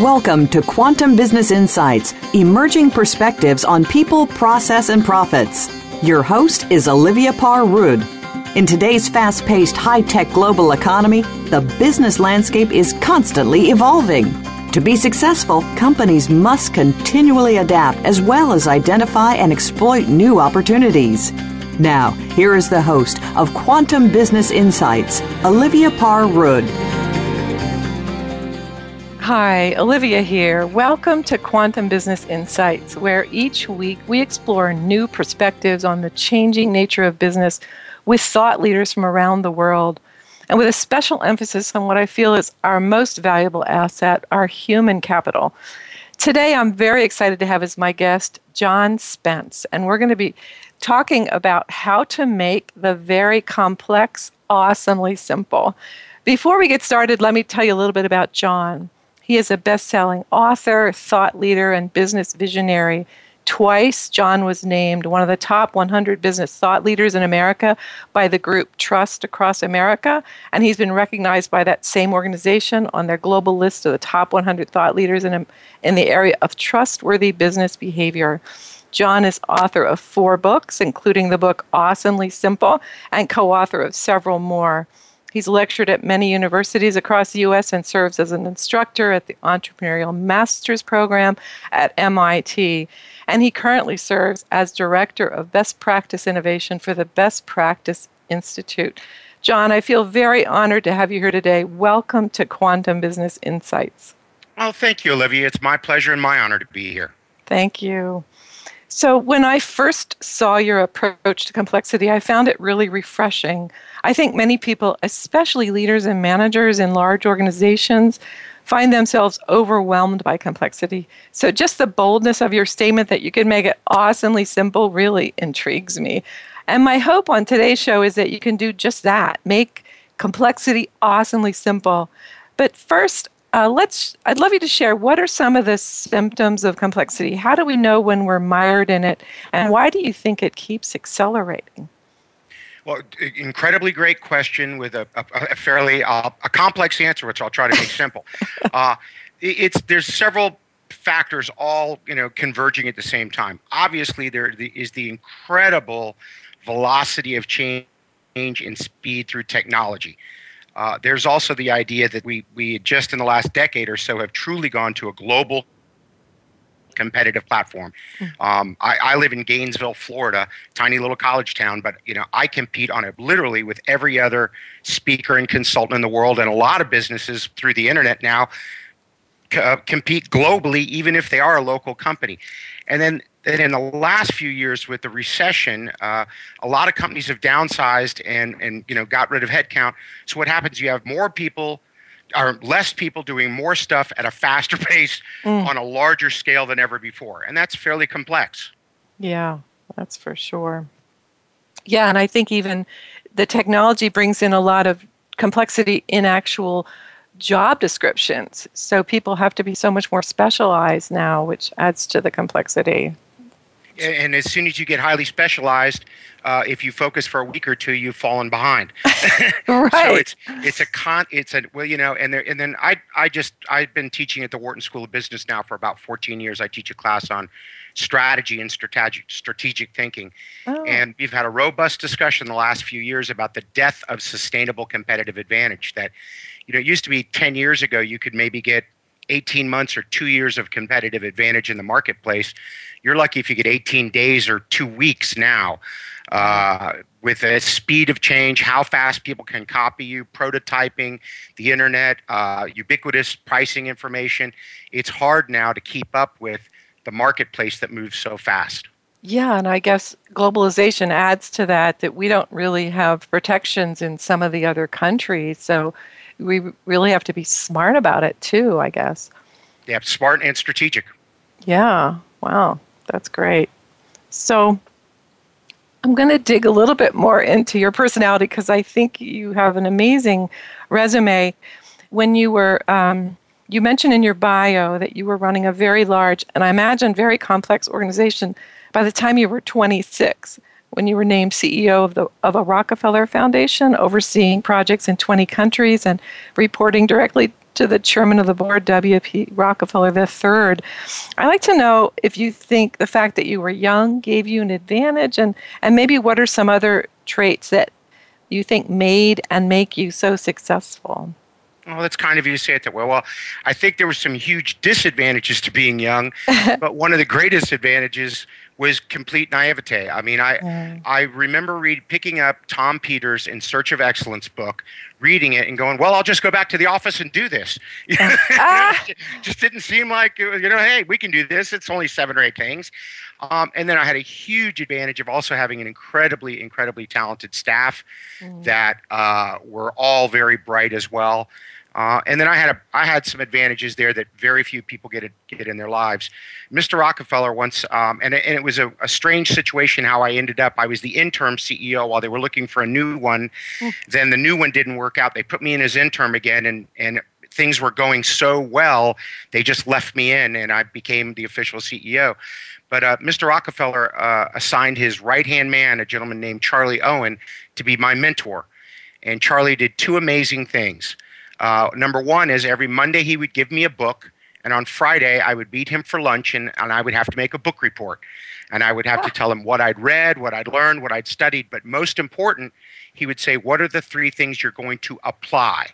Welcome to Quantum Business Insights Emerging Perspectives on People, Process, and Profits. Your host is Olivia Parr Rud. In today's fast paced, high tech global economy, the business landscape is constantly evolving. To be successful, companies must continually adapt as well as identify and exploit new opportunities. Now, here is the host of Quantum Business Insights, Olivia Parr Rud. Hi, Olivia here. Welcome to Quantum Business Insights, where each week we explore new perspectives on the changing nature of business with thought leaders from around the world, and with a special emphasis on what I feel is our most valuable asset, our human capital. Today, I'm very excited to have as my guest John Spence, and we're going to be talking about how to make the very complex awesomely simple. Before we get started, let me tell you a little bit about John. He is a best selling author, thought leader, and business visionary. Twice, John was named one of the top 100 business thought leaders in America by the group Trust Across America, and he's been recognized by that same organization on their global list of the top 100 thought leaders in, in the area of trustworthy business behavior. John is author of four books, including the book Awesomely Simple, and co author of several more. He's lectured at many universities across the U.S. and serves as an instructor at the Entrepreneurial Masters Program at MIT. And he currently serves as Director of Best Practice Innovation for the Best Practice Institute. John, I feel very honored to have you here today. Welcome to Quantum Business Insights. Well, thank you, Olivia. It's my pleasure and my honor to be here. Thank you. So, when I first saw your approach to complexity, I found it really refreshing. I think many people, especially leaders and managers in large organizations, find themselves overwhelmed by complexity. So, just the boldness of your statement that you can make it awesomely simple really intrigues me. And my hope on today's show is that you can do just that make complexity awesomely simple. But first, uh, let's. I'd love you to share what are some of the symptoms of complexity. How do we know when we're mired in it, and why do you think it keeps accelerating? Well, incredibly great question with a, a, a fairly uh, a complex answer, which I'll try to make simple. Uh, it's there's several factors all you know converging at the same time. Obviously, there is the incredible velocity of change and speed through technology. Uh, there's also the idea that we, we just in the last decade or so have truly gone to a global competitive platform. Hmm. Um, I, I, live in Gainesville, Florida, tiny little college town, but you know I compete on it literally with every other speaker and consultant in the world, and a lot of businesses through the internet now uh, compete globally, even if they are a local company. And then that in the last few years with the recession, uh, a lot of companies have downsized and and you know got rid of headcount. So what happens? You have more people or less people doing more stuff at a faster pace mm. on a larger scale than ever before, and that's fairly complex. Yeah, that's for sure. Yeah, and I think even the technology brings in a lot of complexity in actual job descriptions. So people have to be so much more specialized now, which adds to the complexity and as soon as you get highly specialized, uh, if you focus for a week or two, you've fallen behind. right. so it's it's a con. It's a well, you know, and there, and then I I just I've been teaching at the Wharton School of Business now for about 14 years. I teach a class on strategy and strategic strategic thinking, oh. and we've had a robust discussion the last few years about the death of sustainable competitive advantage. That you know, it used to be 10 years ago you could maybe get 18 months or two years of competitive advantage in the marketplace. You're lucky if you get 18 days or two weeks now. Uh, with the speed of change, how fast people can copy you, prototyping, the internet, uh, ubiquitous pricing information, it's hard now to keep up with the marketplace that moves so fast. Yeah, and I guess globalization adds to that that we don't really have protections in some of the other countries. So we really have to be smart about it too, I guess. Yeah, smart and strategic. Yeah, wow, that's great. So I'm going to dig a little bit more into your personality because I think you have an amazing resume. When you were, um, you mentioned in your bio that you were running a very large and I imagine very complex organization by the time you were 26 when you were named CEO of the of a Rockefeller Foundation, overseeing projects in 20 countries and reporting directly to the chairman of the board, W.P. Rockefeller III. I'd like to know if you think the fact that you were young gave you an advantage, and, and maybe what are some other traits that you think made and make you so successful? Well, that's kind of you to say it that way. Well, I think there were some huge disadvantages to being young, but one of the greatest advantages was complete naivete. I mean, I mm. I remember read, picking up Tom Peters' In Search of Excellence book, reading it, and going, "Well, I'll just go back to the office and do this." ah. just didn't seem like you know, hey, we can do this. It's only seven or eight things. Um, and then I had a huge advantage of also having an incredibly, incredibly talented staff mm. that uh, were all very bright as well. Uh, and then I had a, I had some advantages there that very few people get get in their lives. Mr. Rockefeller once, um, and, and it was a, a, strange situation how I ended up. I was the interim CEO while they were looking for a new one. Mm. Then the new one didn't work out. They put me in as interim again, and and things were going so well, they just left me in, and I became the official CEO. But uh, Mr. Rockefeller uh, assigned his right hand man, a gentleman named Charlie Owen, to be my mentor. And Charlie did two amazing things. Uh, number one is every Monday he would give me a book, and on Friday I would meet him for lunch, and, and I would have to make a book report. And I would have to tell him what I'd read, what I'd learned, what I'd studied. But most important, he would say, What are the three things you're going to apply?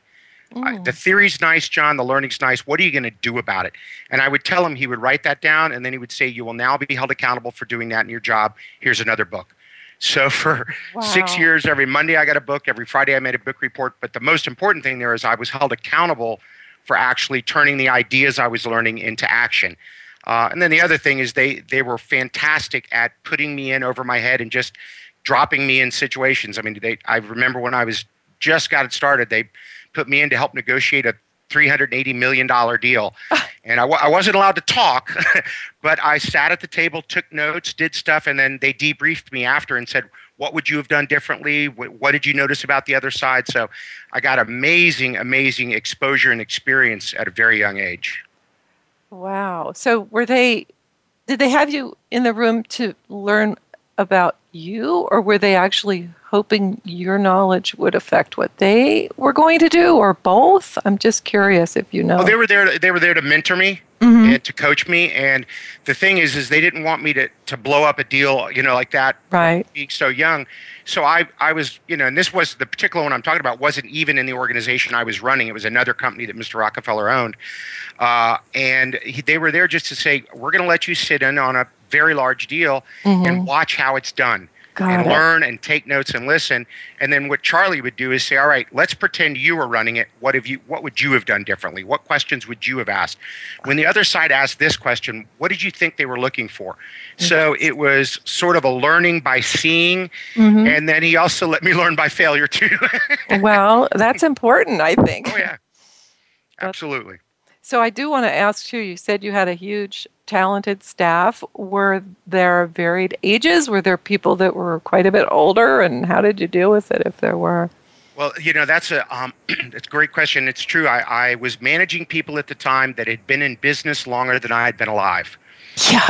Mm. the theory's nice, John. The learning's nice. What are you going to do about it? And I would tell him, he would write that down, and then he would say, You will now be held accountable for doing that in your job. Here's another book. So for wow. six years, every Monday I got a book, every Friday I made a book report. But the most important thing there is I was held accountable for actually turning the ideas I was learning into action. Uh, and then the other thing is they they were fantastic at putting me in over my head and just dropping me in situations. I mean, they I remember when I was just got it started, they put me in to help negotiate a $380 million deal. and I w- I wasn't allowed to talk, but I sat at the table, took notes, did stuff, and then they debriefed me after and said, What would you have done differently? What, what did you notice about the other side? So I got amazing, amazing exposure and experience at a very young age. Wow. So were they, did they have you in the room to learn about you, or were they actually hoping your knowledge would affect what they were going to do, or both? I'm just curious if you know. Well, they were there. They were there to mentor me mm-hmm. and to coach me. And the thing is, is they didn't want me to to blow up a deal, you know, like that. Right. Being so young, so I I was, you know, and this was the particular one I'm talking about wasn't even in the organization I was running. It was another company that Mr. Rockefeller owned, uh, and he, they were there just to say, we're going to let you sit in on a very large deal mm-hmm. and watch how it's done. Got and it. learn and take notes and listen. And then what Charlie would do is say, "All right, let's pretend you were running it. What have you? What would you have done differently? What questions would you have asked?" When the other side asked this question, what did you think they were looking for? Mm-hmm. So it was sort of a learning by seeing, mm-hmm. and then he also let me learn by failure too. well, that's important, I think. Oh yeah, absolutely. So I do want to ask too. You said you had a huge talented staff. Were there varied ages? Were there people that were quite a bit older? And how did you deal with it if there were? Well, you know that's a um, that's a great question. It's true. I, I was managing people at the time that had been in business longer than I had been alive. Yeah.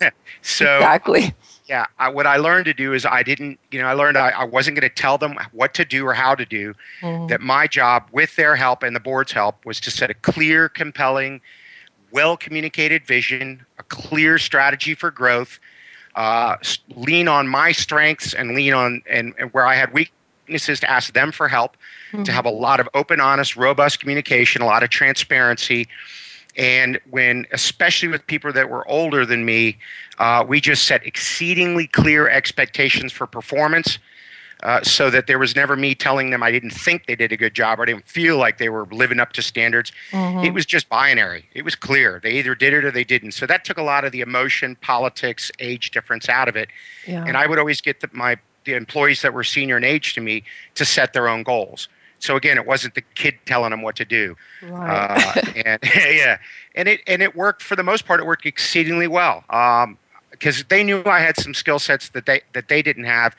so exactly. Yeah, I, what I learned to do is I didn't, you know, I learned I, I wasn't going to tell them what to do or how to do. Mm-hmm. That my job, with their help and the board's help, was to set a clear, compelling, well communicated vision, a clear strategy for growth, uh, lean on my strengths and lean on and, and where I had weaknesses to ask them for help, mm-hmm. to have a lot of open, honest, robust communication, a lot of transparency and when, especially with people that were older than me, uh, we just set exceedingly clear expectations for performance. Uh, so that there was never me telling them I didn't think they did a good job or I didn't feel like they were living up to standards. Mm-hmm. It was just binary. It was clear. They either did it or they didn't. So that took a lot of the emotion, politics, age difference out of it. Yeah. And I would always get the, my the employees that were senior in age to me to set their own goals. So again, it wasn't the kid telling them what to do. Right. Uh, and yeah, and it and it worked for the most part. It worked exceedingly well. Um, because they knew I had some skill sets that they that they didn't have,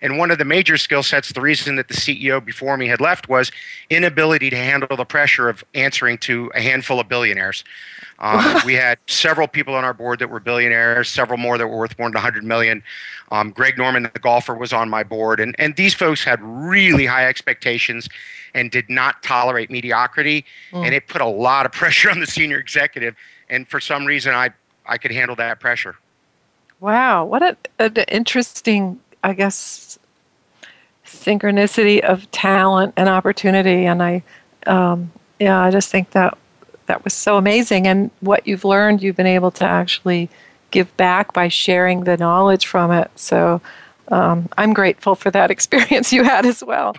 and one of the major skill sets, the reason that the CEO before me had left was inability to handle the pressure of answering to a handful of billionaires. Um, we had several people on our board that were billionaires, several more that were worth more than 100 million. Um, Greg Norman, the golfer, was on my board, and and these folks had really high expectations and did not tolerate mediocrity, mm. and it put a lot of pressure on the senior executive. And for some reason, I I could handle that pressure. Wow, what an interesting, I guess, synchronicity of talent and opportunity. And I, um, yeah, I just think that that was so amazing. And what you've learned, you've been able to actually give back by sharing the knowledge from it. So um, I'm grateful for that experience you had as well.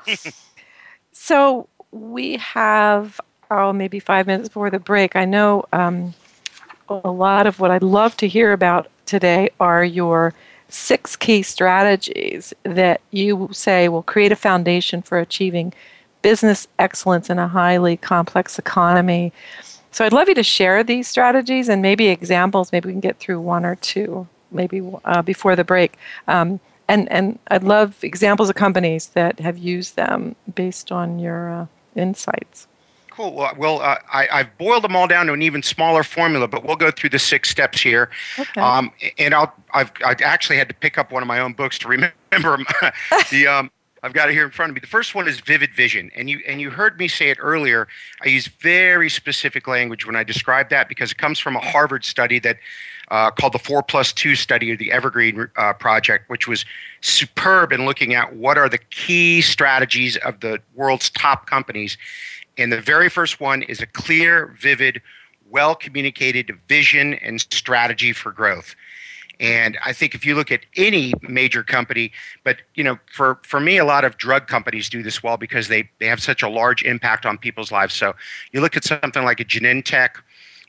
so we have, oh, maybe five minutes before the break. I know um, a lot of what I'd love to hear about today are your six key strategies that you say will create a foundation for achieving business excellence in a highly complex economy. So I'd love you to share these strategies and maybe examples. Maybe we can get through one or two, maybe uh, before the break. Um, and and I'd love examples of companies that have used them based on your uh, insights. Cool. Well, uh, I, have boiled them all down to an even smaller formula, but we'll go through the six steps here. Okay. Um, and I'll, I've, I actually had to pick up one of my own books to remember the. Um, I've got it here in front of me. The first one is vivid vision, and you and you heard me say it earlier. I use very specific language when I describe that because it comes from a Harvard study that uh, called the Four Plus Two study of the Evergreen uh, Project, which was superb in looking at what are the key strategies of the world's top companies and the very first one is a clear, vivid, well communicated vision and strategy for growth. And I think if you look at any major company, but you know, for, for me, a lot of drug companies do this well because they, they have such a large impact on people's lives. So you look at something like a Genentech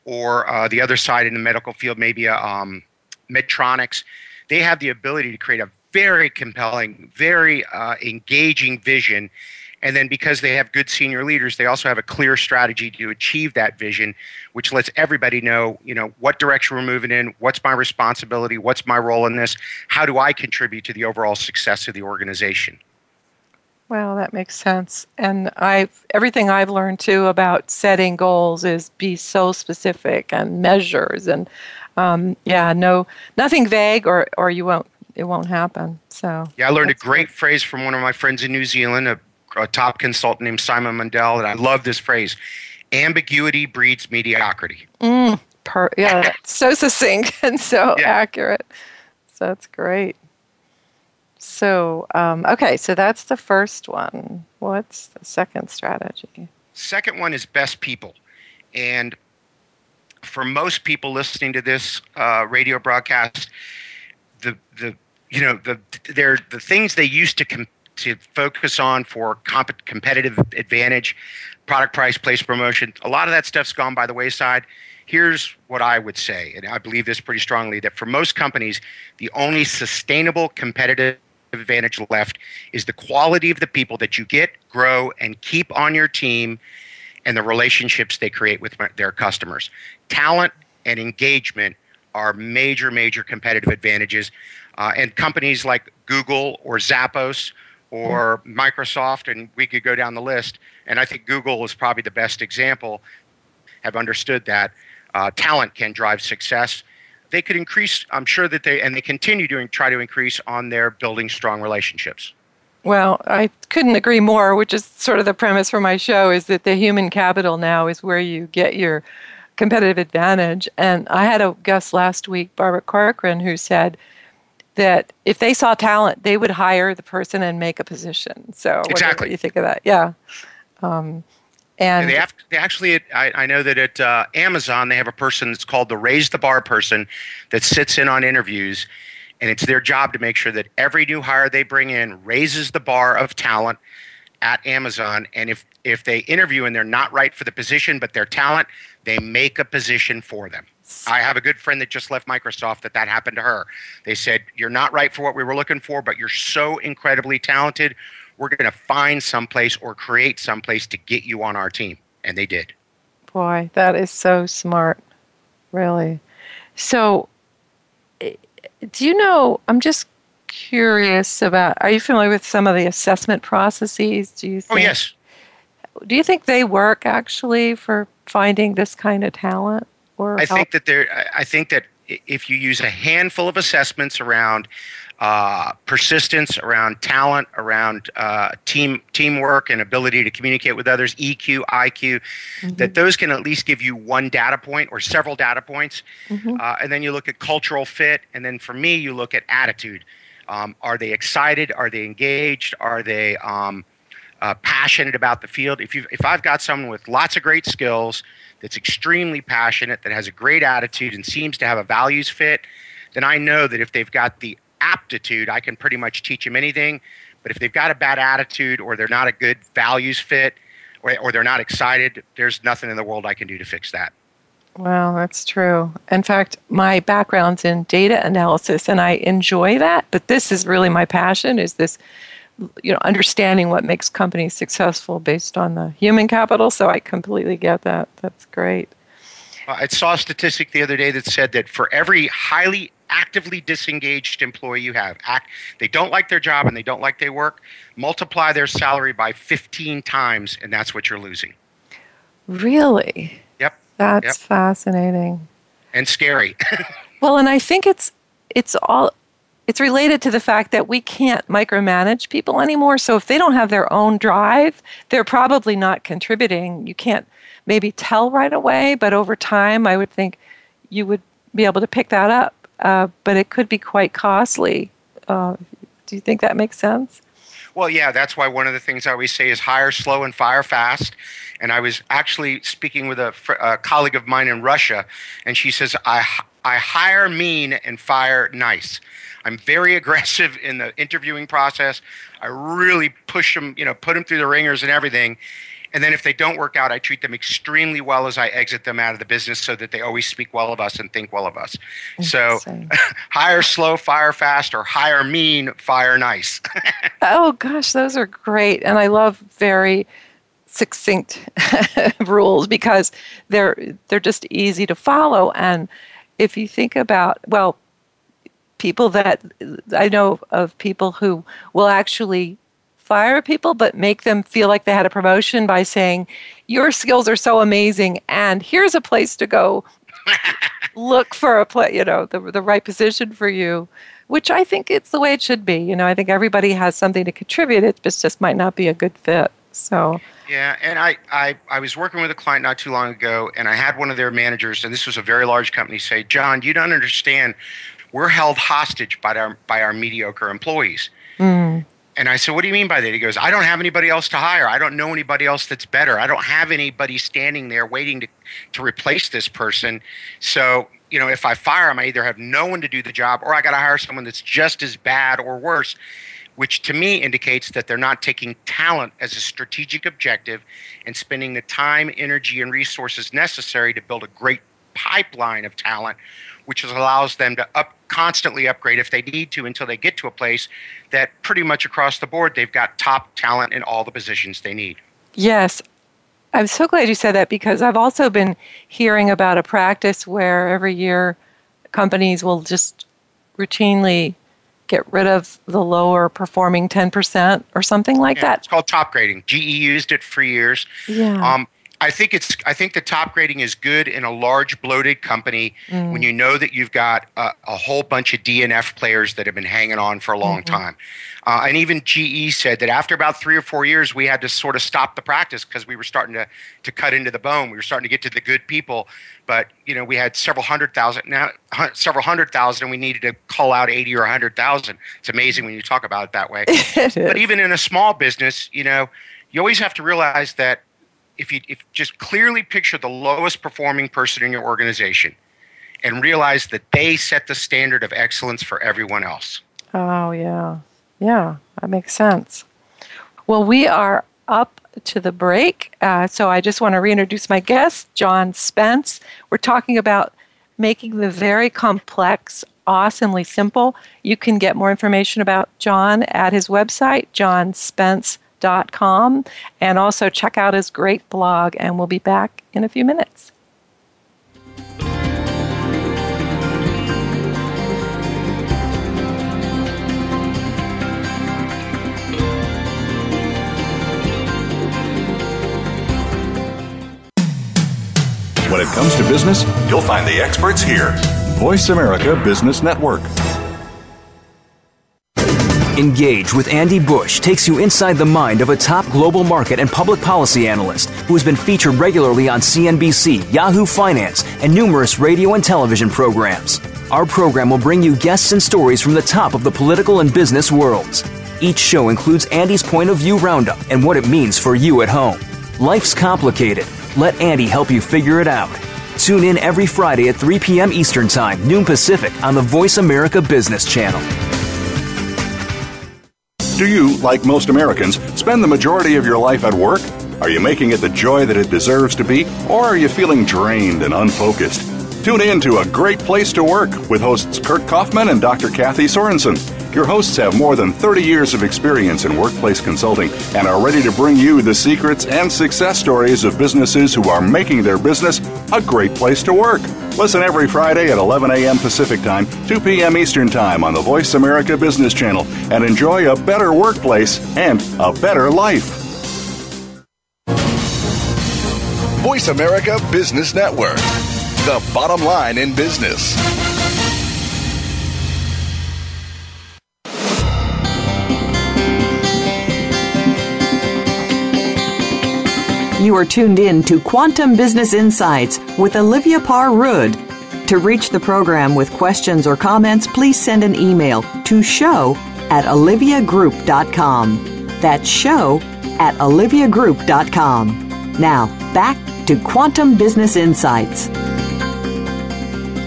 or uh, the other side in the medical field, maybe a um, Medtronics, they have the ability to create a very compelling, very uh, engaging vision and then because they have good senior leaders, they also have a clear strategy to achieve that vision, which lets everybody know, you know, what direction we're moving in, what's my responsibility, what's my role in this, how do I contribute to the overall success of the organization. Well, that makes sense. And I've everything I've learned too about setting goals is be so specific and measures and um, yeah, no nothing vague or or you won't it won't happen. So yeah, I learned a great good. phrase from one of my friends in New Zealand, a a top consultant named Simon Mundell, and I love this phrase ambiguity breeds mediocrity. Mm, per, yeah, so succinct and so yeah. accurate. So that's great. So, um, okay, so that's the first one. What's the second strategy? Second one is best people. And for most people listening to this uh, radio broadcast, the, the you know the they're the things they used to com- to focus on for comp- competitive advantage, product price, place promotion. A lot of that stuff's gone by the wayside. Here's what I would say, and I believe this pretty strongly that for most companies, the only sustainable competitive advantage left is the quality of the people that you get, grow, and keep on your team and the relationships they create with their customers. Talent and engagement are major, major competitive advantages. Uh, and companies like Google or Zappos or Microsoft, and we could go down the list. And I think Google is probably the best example, have understood that uh, talent can drive success. They could increase, I'm sure that they, and they continue to try to increase on their building strong relationships. Well, I couldn't agree more, which is sort of the premise for my show is that the human capital now is where you get your competitive advantage. And I had a guest last week, Barbara Corcoran, who said, that if they saw talent, they would hire the person and make a position. So exactly, you think of that? Yeah. Um, and they, have, they actually, I, I, know that at uh, Amazon they have a person that's called the raise the bar person that sits in on interviews, and it's their job to make sure that every new hire they bring in raises the bar of talent at Amazon. And if if they interview and they're not right for the position, but they're talent, they make a position for them. I have a good friend that just left Microsoft that that happened to her. They said, You're not right for what we were looking for, but you're so incredibly talented. We're going to find someplace or create someplace to get you on our team. And they did. Boy, that is so smart, really. So, eh, do you know? I'm just curious about. Are you familiar with some of the assessment processes? Do you? Oh, think, oh yes. Do you think they work actually for finding this kind of talent? Or I think that there. I think that if you use a handful of assessments around uh, persistence, around talent, around uh, team teamwork and ability to communicate with others, EQ, IQ, mm-hmm. that those can at least give you one data point or several data points. Mm-hmm. Uh, and then you look at cultural fit, and then for me, you look at attitude. Um, are they excited? Are they engaged? Are they um, uh, passionate about the field? If you if I've got someone with lots of great skills that's extremely passionate, that has a great attitude, and seems to have a values fit, then I know that if they've got the aptitude, I can pretty much teach them anything. But if they've got a bad attitude or they're not a good values fit or, or they're not excited, there's nothing in the world I can do to fix that. Well, that's true. In fact, my background's in data analysis and I enjoy that, but this is really my passion is this you know understanding what makes companies successful based on the human capital, so I completely get that. That's great. Uh, I saw a statistic the other day that said that for every highly actively disengaged employee you have, act, they don't like their job and they don't like their work, multiply their salary by 15 times, and that's what you're losing. Really? Yep. That's yep. fascinating. And scary. well, and I think it's it's all it's related to the fact that we can't micromanage people anymore. So if they don't have their own drive, they're probably not contributing. You can't maybe tell right away, but over time, I would think you would be able to pick that up. Uh, but it could be quite costly. Uh, do you think that makes sense? Well, yeah, that's why one of the things I always say is hire slow and fire fast. And I was actually speaking with a, a colleague of mine in Russia, and she says, I, I hire mean and fire nice. I'm very aggressive in the interviewing process. I really push them, you know, put them through the ringers and everything. And then if they don't work out, I treat them extremely well as I exit them out of the business so that they always speak well of us and think well of us. So hire slow, fire fast, or hire mean, fire nice. oh, gosh, those are great. And I love very succinct rules because they're they're just easy to follow and if you think about well people that I know of people who will actually fire people, but make them feel like they had a promotion by saying, Your skills are so amazing, and here's a place to go look for a place you know, the, the right position for you, which I think it's the way it should be. You know, I think everybody has something to contribute, it just might not be a good fit. So, yeah, and I, I, I was working with a client not too long ago, and I had one of their managers, and this was a very large company, say, John, you don't understand. We're held hostage by our, by our mediocre employees. Mm. And I said, What do you mean by that? He goes, I don't have anybody else to hire. I don't know anybody else that's better. I don't have anybody standing there waiting to, to replace this person. So, you know, if I fire him, I either have no one to do the job or I got to hire someone that's just as bad or worse, which to me indicates that they're not taking talent as a strategic objective and spending the time, energy, and resources necessary to build a great pipeline of talent which allows them to up constantly upgrade if they need to until they get to a place that pretty much across the board they've got top talent in all the positions they need. Yes. I'm so glad you said that because I've also been hearing about a practice where every year companies will just routinely get rid of the lower performing 10% or something like yeah, that. It's called top grading. GE used it for years. Yeah. Um, I think it's I think the top grading is good in a large bloated company mm. when you know that you've got a, a, whole bunch of DNF players that have been hanging on for a long mm-hmm. time. Uh, and even GE said that after about three or four years, we had to sort of stop the practice because we were starting to, to cut into the bone. We were starting to get to the good people, but you know we had several hundred thousand now, several hundred thousand, and we needed to call out eighty or hundred thousand. It's amazing when you talk about it that way. but even in a small business, you know, you always have to realize that if you if just clearly picture the lowest performing person in your organization and realize that they set the standard of excellence for everyone else. Oh, yeah. Yeah, that makes sense. Well, we are up to the break. Uh, so I just want to reintroduce my guest, John Spence. We're talking about making the very complex awesomely simple. You can get more information about John at his website, johnspence.com, and also check out his great blog. And we'll be back in a few minutes. When it comes to business, you'll find the experts here. Voice America Business Network. Engage with Andy Busch takes you inside the mind of a top global market and public policy analyst who has been featured regularly on CNBC, Yahoo Finance, and numerous radio and television programs. Our program will bring you guests and stories from the top of the political and business worlds. Each show includes Andy's point of view roundup and what it means for you at home. Life's complicated let Andy help you figure it out. Tune in every Friday at 3 p.m. Eastern Time, noon Pacific, on the Voice America Business Channel. Do you, like most Americans, spend the majority of your life at work? Are you making it the joy that it deserves to be, or are you feeling drained and unfocused? Tune in to A Great Place to Work with hosts Kurt Kaufman and Dr. Kathy Sorensen. Your hosts have more than 30 years of experience in workplace consulting and are ready to bring you the secrets and success stories of businesses who are making their business a great place to work. Listen every Friday at 11 a.m. Pacific Time, 2 p.m. Eastern Time on the Voice America Business Channel and enjoy a better workplace and a better life. Voice America Business Network, the bottom line in business. You are tuned in to Quantum Business Insights with Olivia Parr Rud. To reach the program with questions or comments, please send an email to show at oliviagroup.com. That's show at oliviagroup.com. Now, back to Quantum Business Insights.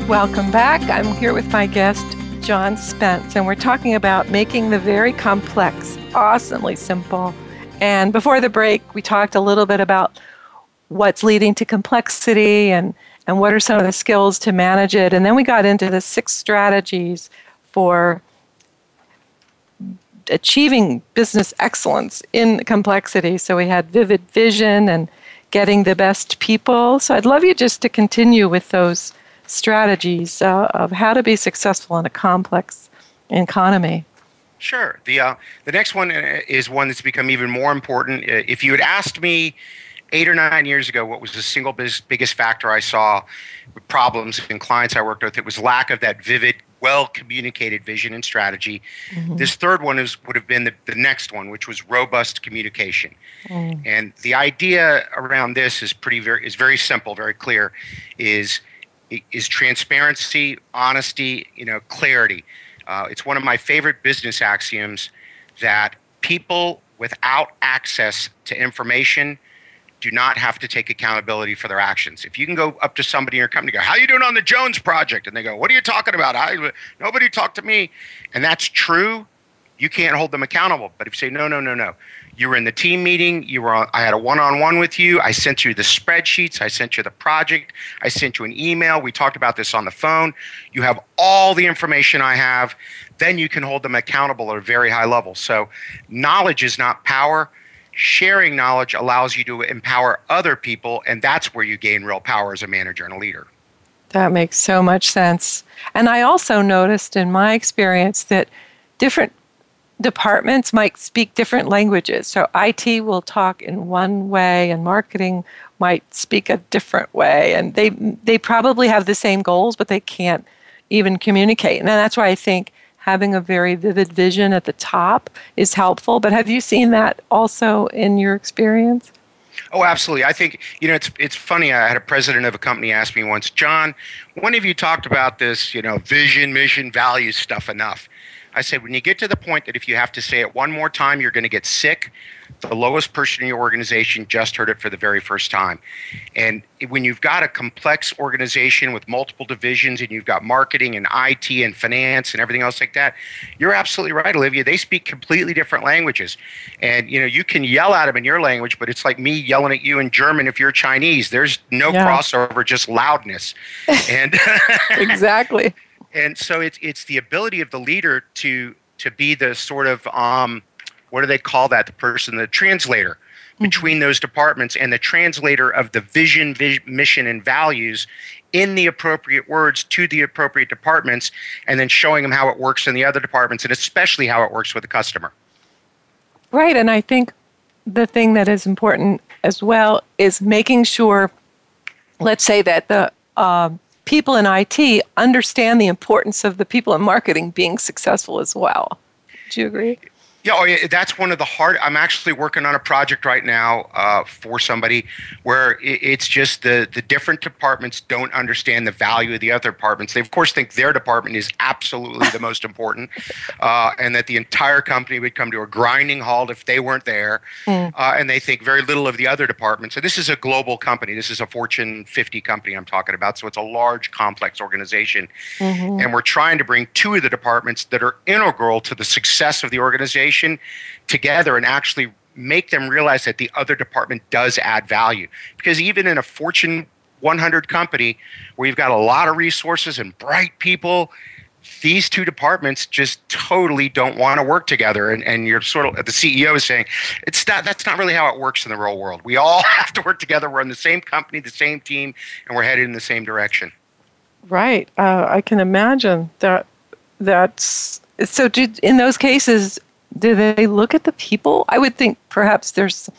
Welcome back. I'm here with my guest, John Spence, and we're talking about making the very complex awesomely simple. And before the break, we talked a little bit about what's leading to complexity and, and what are some of the skills to manage it. And then we got into the six strategies for achieving business excellence in complexity. So we had vivid vision and getting the best people. So I'd love you just to continue with those strategies uh, of how to be successful in a complex economy. Sure. The uh, the next one uh, is one that's become even more important. Uh, if you had asked me eight or nine years ago what was the single biggest, biggest factor I saw with problems in clients I worked with, it was lack of that vivid, well communicated vision and strategy. Mm-hmm. This third one is would have been the, the next one, which was robust communication. Mm. And the idea around this is pretty very is very simple, very clear. Is is transparency, honesty, you know, clarity. Uh, it's one of my favorite business axioms that people without access to information do not have to take accountability for their actions. If you can go up to somebody in your company, go, "How are you doing on the Jones project?" and they go, "What are you talking about? I, nobody talked to me," and that's true, you can't hold them accountable. But if you say, "No, no, no, no," you were in the team meeting you were on, i had a one-on-one with you i sent you the spreadsheets i sent you the project i sent you an email we talked about this on the phone. You have all the information i have then you can hold them accountable at a very high level. So knowledge is not power. Sharing knowledge allows you to empower other people and that's where you gain real power as a manager and a leader. That makes so much sense. And i also noticed in my experience that different departments might speak different languages. So IT will talk in one way and marketing might speak a different way and they they probably have the same goals but they can't even communicate. And that's why I think having a very vivid vision at the top is helpful. But have you seen that also in your experience? Oh, absolutely. I think you know it's it's funny. I had a president of a company ask me once, John, when have you talked about this, you know, vision, mission, values stuff enough? I said, when you get to the point that if you have to say it one more time, you're going to get sick, the lowest person in your organization just heard it for the very first time. And when you've got a complex organization with multiple divisions and you've got marketing and IT and finance and everything else like that, you're absolutely right, Olivia. They speak completely different languages. And you know, you can yell at them in your language, but it's like me yelling at you in German if you're Chinese. There's no yeah. crossover, just loudness. and exactly. And so it's it's the ability of the leader to to be the sort of um, what do they call that? The person, the translator mm-hmm. between those departments and the translator of the vision, vision, mission, and values in the appropriate words to the appropriate departments, and then showing them how it works in the other departments, and especially how it works with the customer. Right, and I think the thing that is important as well is making sure, let's say that the uh, people in IT understand the importance of the people in marketing being successful as well. Do you agree? Yeah, oh, yeah, that's one of the hard. I'm actually working on a project right now uh, for somebody where it, it's just the the different departments don't understand the value of the other departments. They of course think their department is absolutely the most important, uh, and that the entire company would come to a grinding halt if they weren't there. Mm. Uh, and they think very little of the other departments. So this is a global company. This is a Fortune 50 company I'm talking about. So it's a large, complex organization, mm-hmm. and we're trying to bring two of the departments that are integral to the success of the organization together and actually make them realize that the other department does add value. Because even in a Fortune 100 company where you've got a lot of resources and bright people, these two departments just totally don't want to work together. And, and you're sort of, the CEO is saying, it's not, that's not really how it works in the real world. We all have to work together. We're in the same company, the same team, and we're headed in the same direction. Right. Uh, I can imagine that. That's so. In those cases, do they look at the people? I would think perhaps there's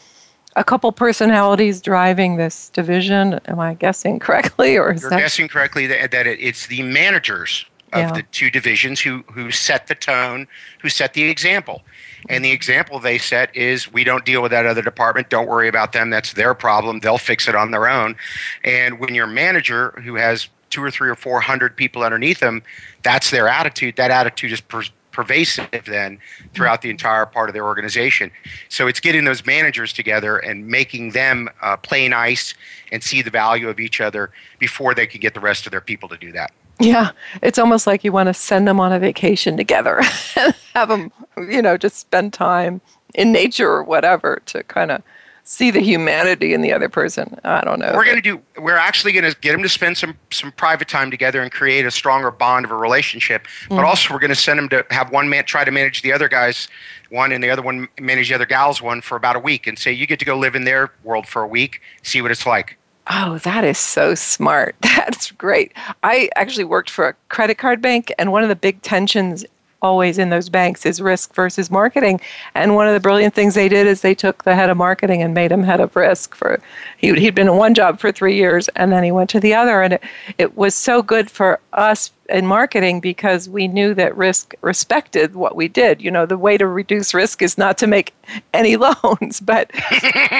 a couple personalities driving this division. Am I guessing correctly, or is you're that... guessing correctly that, that it, it's the managers of yeah. the two divisions who who set the tone, who set the example. And the example they set is we don't deal with that other department. Don't worry about them. That's their problem. They'll fix it on their own. And when your manager, who has two or three or four hundred people underneath them, that's their attitude. That attitude is per- pervasive then throughout the entire part of their organization. So it's getting those managers together and making them uh, play nice and see the value of each other before they can get the rest of their people to do that. Yeah, it's almost like you want to send them on a vacation together and have them, you know, just spend time in nature or whatever to kind of see the humanity in the other person. I don't know. We're going to do. We're actually going to get them to spend some some private time together and create a stronger bond of a relationship. But mm. also, we're going to send them to have one man try to manage the other guys one, and the other one manage the other gals one for about a week, and say you get to go live in their world for a week, see what it's like. Oh, that is so smart. That's great. I actually worked for a credit card bank, and one of the big tensions always in those banks is risk versus marketing. And one of the brilliant things they did is they took the head of marketing and made him head of risk for he, he'd been in one job for three years and then he went to the other. And it, it was so good for us in marketing because we knew that risk respected what we did. You know, the way to reduce risk is not to make any loans, but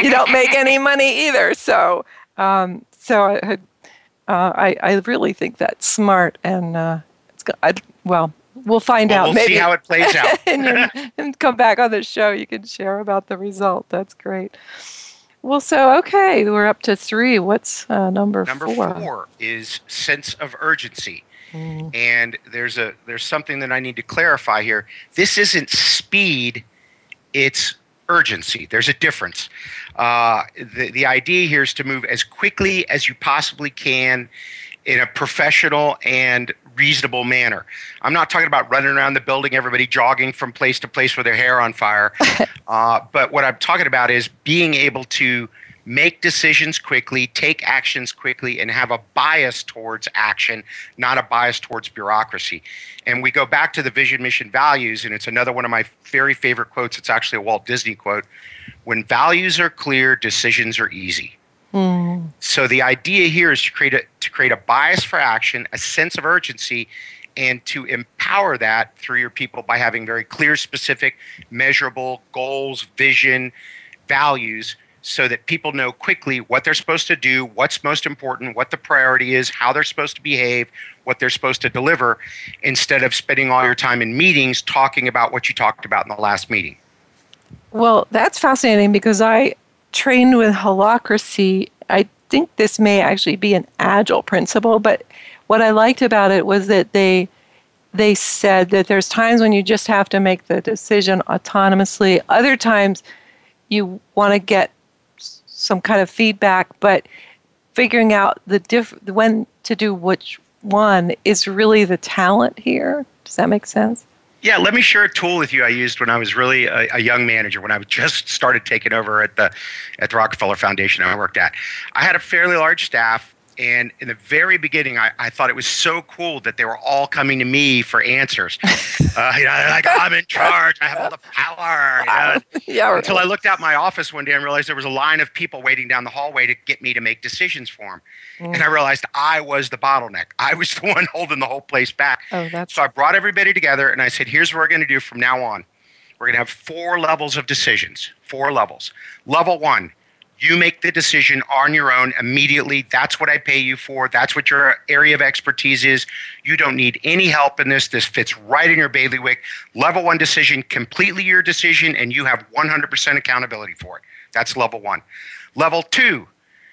you don't make any money either. So, um, so I, uh, I, I really think that's smart and uh, it's I, well we'll find well, out. We'll maybe. see how it plays out. and, and, come back on the show. You can share about the result. That's great. Well, so okay, we're up to three. What's uh, number, number four? Number four is sense of urgency. Mm. And there's a there's something that I need to clarify here. This isn't speed; it's urgency. There's a difference. Uh, the the idea here is to move as quickly as you possibly can in a professional and reasonable manner. I'm not talking about running around the building, everybody jogging from place to place with their hair on fire. uh, but what I'm talking about is being able to make decisions quickly, take actions quickly, and have a bias towards action, not a bias towards bureaucracy. And we go back to the vision, mission, values, and it's another one of my very favorite quotes. It's actually a Walt Disney quote. When values are clear, decisions are easy. Mm. So the idea here is to create a create a bias for action, a sense of urgency, and to empower that through your people by having very clear, specific, measurable goals, vision, values, so that people know quickly what they're supposed to do, what's most important, what the priority is, how they're supposed to behave, what they're supposed to deliver, instead of spending all your time in meetings talking about what you talked about in the last meeting. Well, that's fascinating because I trained with holacracy. I think this may actually be an agile principle, but what I liked about it was that they they said that there's times when you just have to make the decision autonomously. Other times you want to get some kind of feedback, but figuring out the diff- when to do which one is really the talent here. Does that make sense? Yeah, let me share a tool with you I used when I was really a, a, young manager, when I just started taking over at the at the Rockefeller Foundation I worked at. I had a fairly large staff and in the very beginning, I, I thought it was so cool that they were all coming to me for answers. Uh, you know, like I'm in charge, I have all the power. You know? yeah, Until I looked out my office one day and realized there was a line of people waiting down the hallway to get me to make decisions for them. Mm. And I realized I was the bottleneck. I was the one holding the whole place back. Oh, that's... So I brought everybody together and I said, "Here's what we're going to do from now on. We're going to have four levels of decisions. Four levels. Level one." You make the decision on your own immediately. That's what I pay you for. That's what your area of expertise is. You don't need any help in this. This fits right in your bailiwick. Level one decision, completely your decision, and you have 100% accountability for it. That's level one. Level two,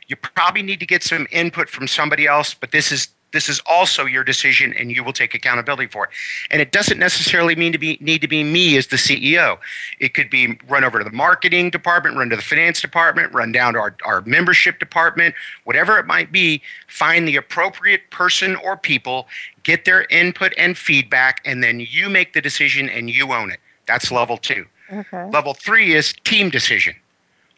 you probably need to get some input from somebody else, but this is this is also your decision and you will take accountability for it. And it doesn't necessarily mean to be need to be me as the CEO. It could be run over to the marketing department, run to the finance department, run down to our, our membership department, whatever it might be, find the appropriate person or people, get their input and feedback, and then you make the decision and you own it. That's level two. Okay. Level three is team decision.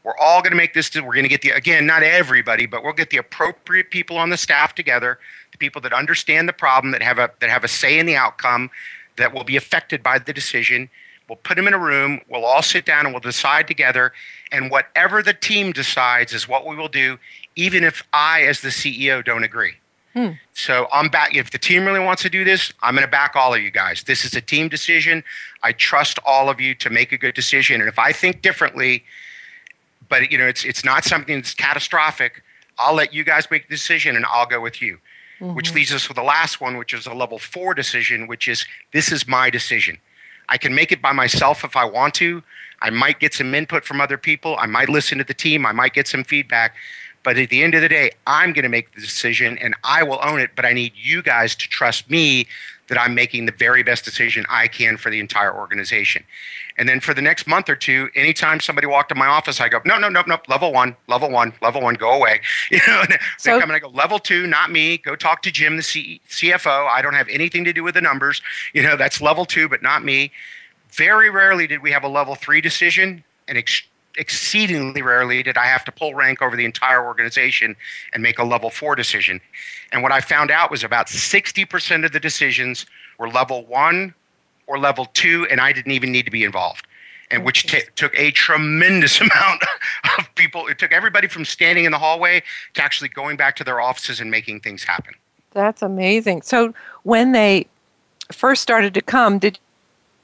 We're all going to make this. We're going to get the again, not everybody, but we'll get the appropriate people on the staff together people that understand the problem, that have a that have a say in the outcome, that will be affected by the decision. We'll put them in a room. We'll all sit down and we'll decide together. And whatever the team decides is what we will do, even if I, as the CEO, don't agree. Hmm. So I'm back. If the team really wants to do this, I'm going to back all of you guys. This is a team decision. I trust all of you to make a good decision. And if I think differently, but you know, it's it's not something that's catastrophic. I'll let you guys make the decision, and I'll go with you. Mm-hmm. Which leads us to the last one, which is a level four decision, which is this is my decision. I can make it by myself if I want to. I might get some input from other people. I might listen to the team. I might get some feedback. But at the end of the day, I'm going to make the decision and I will own it. But I need you guys to trust me that I'm making the very best decision I can for the entire organization. And then for the next month or two, anytime somebody walked in my office, I go, no, no, no, no, level one, level one, level one, go away. You know, so, they come and I go, level two, not me. Go talk to Jim, the C- CFO. I don't have anything to do with the numbers. You know, that's level two, but not me. Very rarely did we have a level three decision, and ex- exceedingly rarely did I have to pull rank over the entire organization and make a level four decision. And what I found out was about 60% of the decisions were level one or level two, and I didn't even need to be involved. And which t- took a tremendous amount of people. It took everybody from standing in the hallway to actually going back to their offices and making things happen. That's amazing. So when they first started to come, did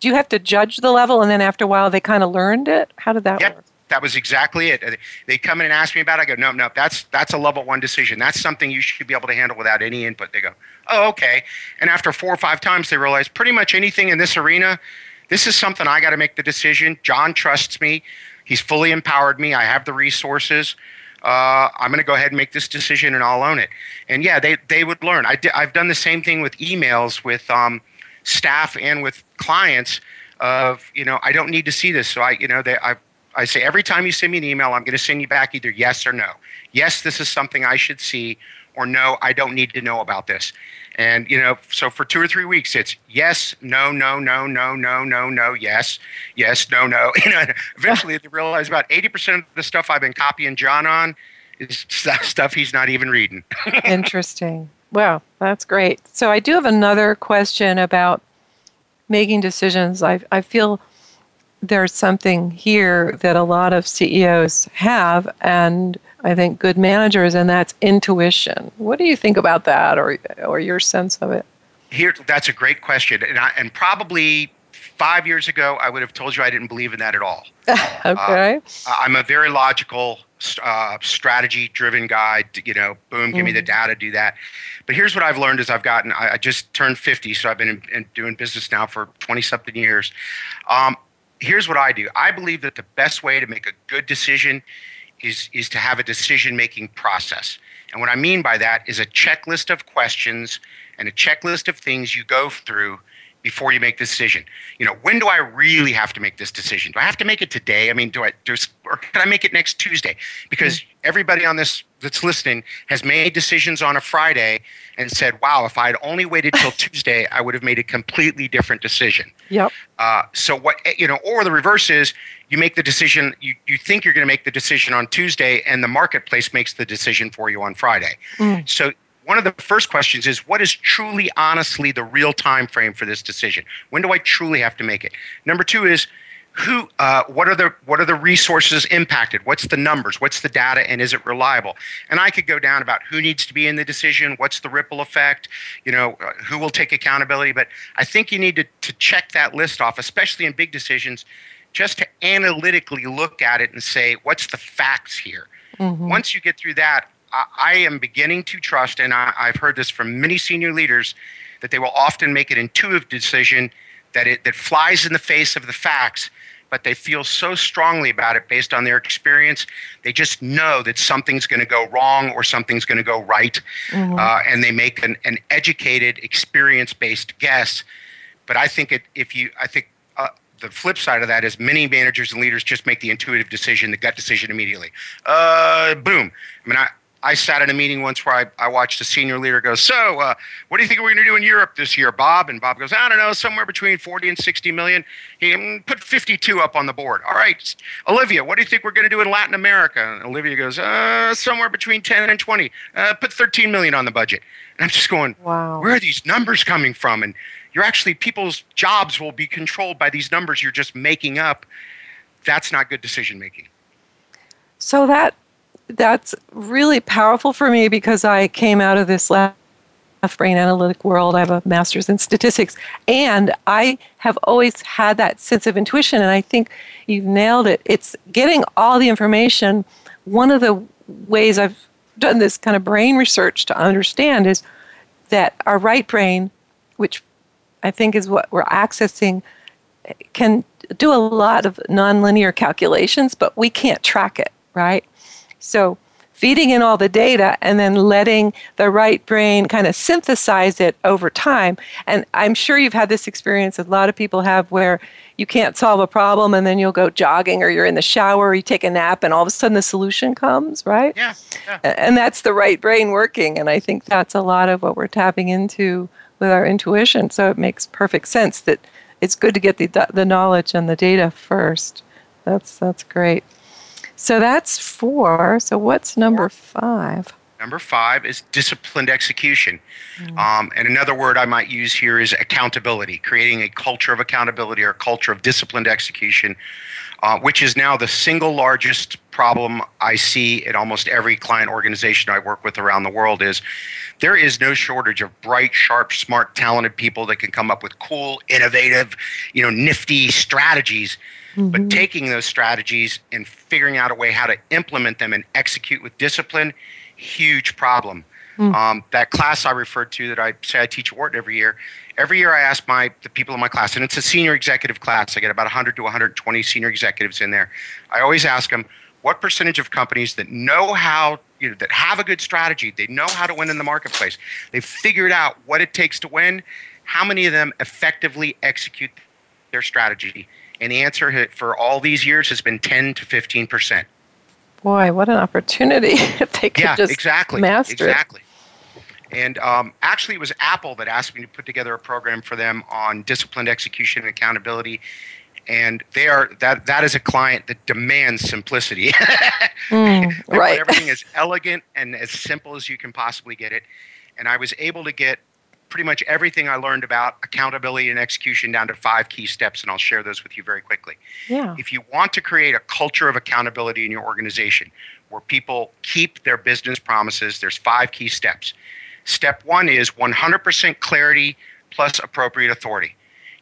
do you have to judge the level, and then after a while they kind of learned it? How did that yep. work? That was exactly it. They come in and ask me about it. I go, no, no, that's that's a level one decision. That's something you should be able to handle without any input. They go, oh, okay. And after four or five times, they realize pretty much anything in this arena, this is something I got to make the decision. John trusts me. He's fully empowered me. I have the resources. Uh, I'm going to go ahead and make this decision, and I'll own it. And yeah, they they would learn. I have done the same thing with emails with um, staff and with clients. Of you know, I don't need to see this, so I you know they I've I say every time you send me an email, I'm going to send you back either yes or no. Yes, this is something I should see, or no, I don't need to know about this. And you know, so for two or three weeks, it's yes, no, no, no, no, no, no, no, yes, yes, no, no. You know, eventually they realize about eighty percent of the stuff I've been copying John on is stuff he's not even reading. Interesting. Wow, that's great. So I do have another question about making decisions. I I feel there's something here that a lot of CEOs have, and I think good managers, and that's intuition. What do you think about that, or or your sense of it? Here, that's a great question, and I, and probably five years ago, I would have told you I didn't believe in that at all. okay. Uh, I'm a very logical, uh, strategy-driven guy. You know, boom, give mm. me the mm. data, do that. But here's what I've learned: as I've gotten, I, I just turned 50, so I've been in, in doing business now for 20 something years. Um, here's what I do. I believe that the best way to make a good decision is is to have a decision making process. And what I mean by that is a checklist of questions and a checklist of things you go through before you make the decision. You know, when do I really have to make this decision? Do I have to make it today? I mean, do I do or can I make it next Tuesday? Because mm-hmm. Everybody on this that's listening has made decisions on a Friday and said, "Wow, if I had only waited till Tuesday, I would have made a completely different decision." Yep. Uh, so what you know, or the reverse is you make the decision. You you think you're going to make the decision on Tuesday, and the marketplace makes the decision for you on Friday. Mm. So one of the first questions is what is truly honestly the real time frame for this decision when do i truly have to make it number two is who uh, what are the what are the resources impacted? What's the numbers? What's the data? And is it reliable? And i could go down about who needs to be in the decision what's the ripple effect you know uh, who will take accountability. But i think you need to, to check that list off especially in big decisions just to analytically look at it and say what's the facts here? Mm-hmm. once you get through that I, I am beginning to trust and I, i've heard this from many senior leaders that they will often make an intuitive decision that it that flies in the face of the facts but they feel so strongly about it based on their experience. They just know that something's going to go wrong or something's going to go right. Mm-hmm. Uh, and they make an, an educated, experience based guess. But I think it, if you, I think uh, the flip side of that is many managers and leaders just make the intuitive decision, the gut decision immediately. Uh, boom. I mean, I, I sat in a meeting once where I, I watched a senior leader go, So, uh, what do you think we're going to do in Europe this year, Bob? And Bob goes, I don't know, somewhere between 40 and 60 million. He um, put 52 up on the board. All right, Olivia, what do you think we're going to do in Latin America? And Olivia goes, uh, Somewhere between 10 and 20. Uh, put 13 million on the budget. And I'm just going, Wow. Where are these numbers coming from? And you're actually, people's jobs will be controlled by these numbers you're just making up. That's not good decision making. So that that's really powerful for me because I came out of this left brain analytic world. I have a master's in statistics, and I have always had that sense of intuition. And I think you've nailed it. It's getting all the information. One of the ways I've done this kind of brain research to understand is that our right brain, which I think is what we're accessing, can do a lot of nonlinear calculations, but we can't track it, right? So feeding in all the data and then letting the right brain kind of synthesize it over time. And I'm sure you've had this experience, a lot of people have, where you can't solve a problem and then you'll go jogging or you're in the shower or you take a nap and all of a sudden the solution comes, right? Yeah. yeah. And that's the right brain working. And I think that's a lot of what we're tapping into with our intuition. So it makes perfect sense that it's good to get the, the knowledge and the data first. That's, that's great. So that's four. So what's number five? Number five is disciplined execution. Mm. Um, and another word I might use here is accountability, creating a culture of accountability or a culture of disciplined execution, uh, which is now the single largest problem I see in almost every client organization I work with around the world is there is no shortage of bright, sharp, smart, talented people that can come up with cool, innovative, you know, nifty strategies Mm-hmm. But taking those strategies and figuring out a way how to implement them and execute with discipline, huge problem. Mm. Um, that class I referred to that I say I teach at Wharton every year, every year I ask my the people in my class, and it's a senior executive class. I get about 100 to 120 senior executives in there. I always ask them, what percentage of companies that know how you know, that have a good strategy, they know how to win in the marketplace, they've figured out what it takes to win. How many of them effectively execute their strategy? And the answer for all these years has been 10 to 15 percent. Boy, what an opportunity if they could yeah, just exactly, master exactly. And um, actually, it was Apple that asked me to put together a program for them on disciplined execution and accountability. And they are that that is a client that demands simplicity. mm, right. Everything is elegant and as simple as you can possibly get it. And I was able to get pretty much everything I learned about accountability and execution down to five key steps, and I'll share those with you very quickly. Yeah. If you want to create a culture of accountability in your organization where people keep their business promises, there's five key steps. Step one is 100% clarity plus appropriate authority.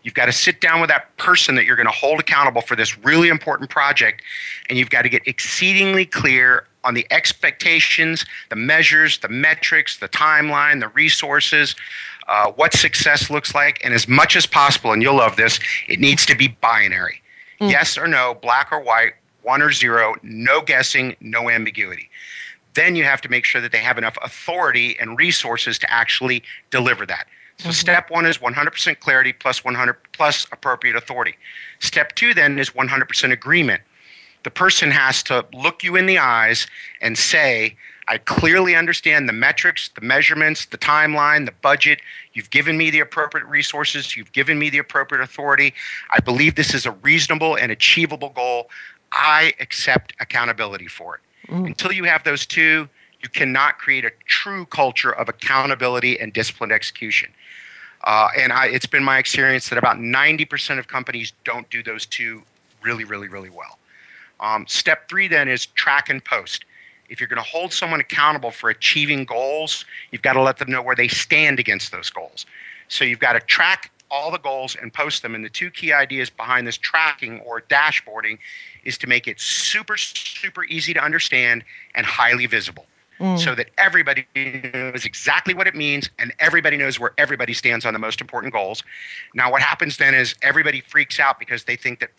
You've got to sit down with that person that you're going to hold accountable for this really important project, and you've got to get exceedingly clear on the expectations, the measures, the metrics, the timeline, the resources, uh, what success looks like, and as much as possible, and you'll love this, it needs to be binary. Mm. Yes or no, black or white, one or zero, no guessing, no ambiguity. Then you have to make sure that they have enough authority and resources to actually deliver that. So mm-hmm. step one is 100% clarity plus 100 plus appropriate authority. Step two then is 100% agreement. The person has to look you in the eyes and say, I clearly understand the metrics, the measurements, the timeline, the budget. You've given me the appropriate resources. You've given me the appropriate authority. I believe this is a reasonable and achievable goal. I accept accountability for it. Mm. Until you have those two, you cannot create a true culture of accountability and disciplined execution. Uh, and I, it's been my experience that about 90% of companies don't do those two really, really, really well. Um, step three then is track and post. If you're going to hold someone accountable for achieving goals, you've got to let them know where they stand against those goals. So you've got to track all the goals and post them. And the two key ideas behind this tracking or dashboarding is to make it super, super easy to understand and highly visible. Mm. So that everybody knows exactly what it means and everybody knows where everybody stands on the most important goals. Now, what happens then is everybody freaks out because they think that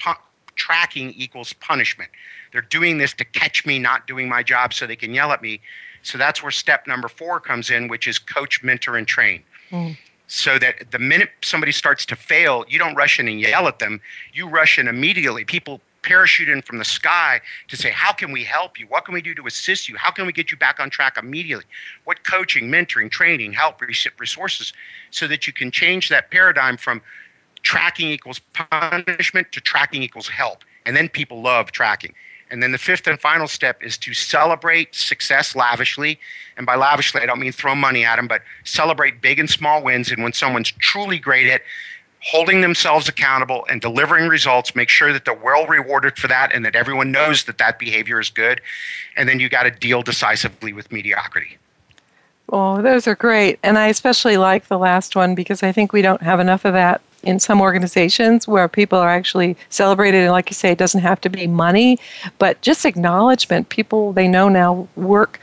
tracking equals punishment. They're doing this to catch me not doing my job so they can yell at me. So that's where step number four comes in, which is coach, mentor, and train. Mm. So that the minute somebody starts to fail, you don't rush in and yell at them. You rush in immediately. People parachute in from the sky to say, How can we help you? What can we do to assist you? How can we get you back on track immediately? What coaching, mentoring, training, help, resources so that you can change that paradigm from tracking equals punishment to tracking equals help. And then people love tracking. And then the fifth and final step is to celebrate success lavishly. And by lavishly, I don't mean throw money at them, but celebrate big and small wins. And when someone's truly great at holding themselves accountable and delivering results, make sure that they're well rewarded for that and that everyone knows that that behavior is good. And then you got to deal decisively with mediocrity. Oh, those are great. And I especially like the last one because I think we don't have enough of that in some organizations where people are actually celebrated and like you say it doesn't have to be money but just acknowledgement people they know now work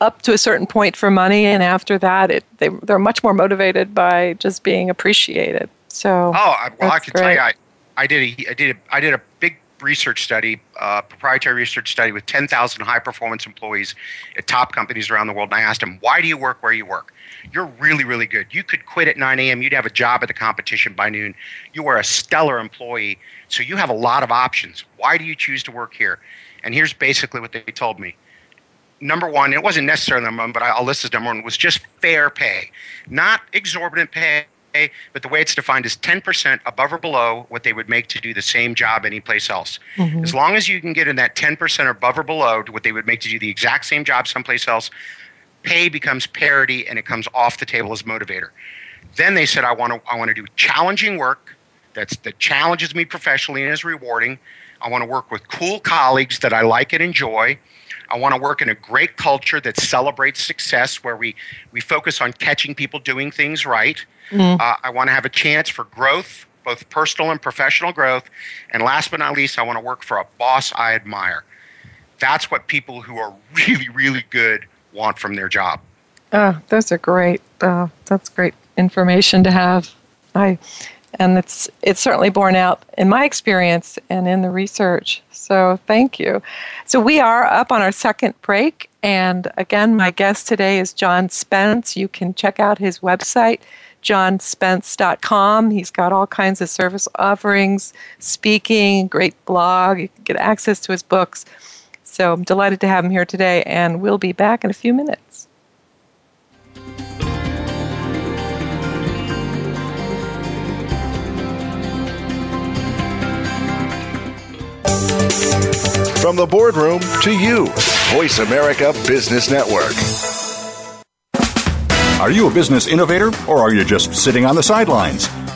up to a certain point for money and after that it, they, they're much more motivated by just being appreciated so oh well i can great. tell you I, I did a I did a, I did a big research study, uh, proprietary research study with 10,000 high performance employees at top companies around the world. And I asked them, why do you work where you work? You're really, really good. You could quit at 9 a.m., you'd have a job at the competition by noon. You are a stellar employee, so you have a lot of options. Why do you choose to work here? And here's basically what they told me. Number one, it wasn't necessarily number one, but I'll list as number one, was just fair pay. Not exorbitant pay, but the way it's defined is 10% above or below what they would make to do the same job anyplace else. Mm-hmm. As long as you can get in that 10% above or below to what they would make to do the exact same job someplace else, pay becomes parity and it comes off the table as motivator. Then they said, I want to, I want to do challenging work that's, that challenges me professionally and is rewarding. I want to work with cool colleagues that I like and enjoy. I want to work in a great culture that celebrates success, where we, we focus on catching people doing things right. Mm. Uh, I want to have a chance for growth, both personal and professional growth. And last but not least, I want to work for a boss I admire. That's what people who are really, really good want from their job. Oh, those are great. Uh, that's great information to have. I, and it's it's certainly borne out in my experience and in the research. So thank you. So we are up on our second break, and again, my guest today is John Spence. You can check out his website, johnspence.com. He's got all kinds of service offerings, speaking, great blog. You can get access to his books. So I'm delighted to have him here today, and we'll be back in a few minutes. From the boardroom to you, Voice America Business Network. Are you a business innovator or are you just sitting on the sidelines?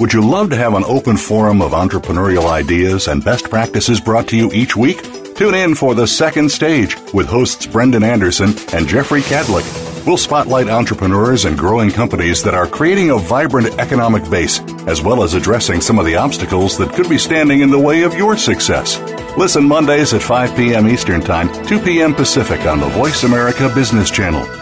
Would you love to have an open forum of entrepreneurial ideas and best practices brought to you each week? Tune in for The Second Stage with hosts Brendan Anderson and Jeffrey Cadlick. We'll spotlight entrepreneurs and growing companies that are creating a vibrant economic base, as well as addressing some of the obstacles that could be standing in the way of your success. Listen Mondays at 5 p.m. Eastern Time, 2 p.m. Pacific on the Voice America Business Channel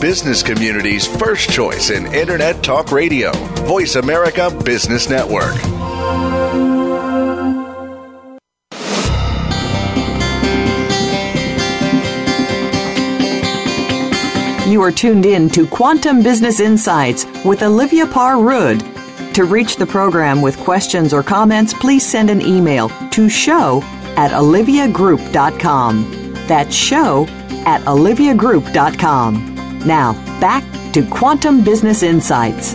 business community's first choice in Internet Talk Radio. Voice America Business Network. You are tuned in to Quantum Business Insights with Olivia Parr Rud. To reach the program with questions or comments, please send an email to show at oliviagroup.com. That's show at oliviagroup.com. Now, back to Quantum Business Insights.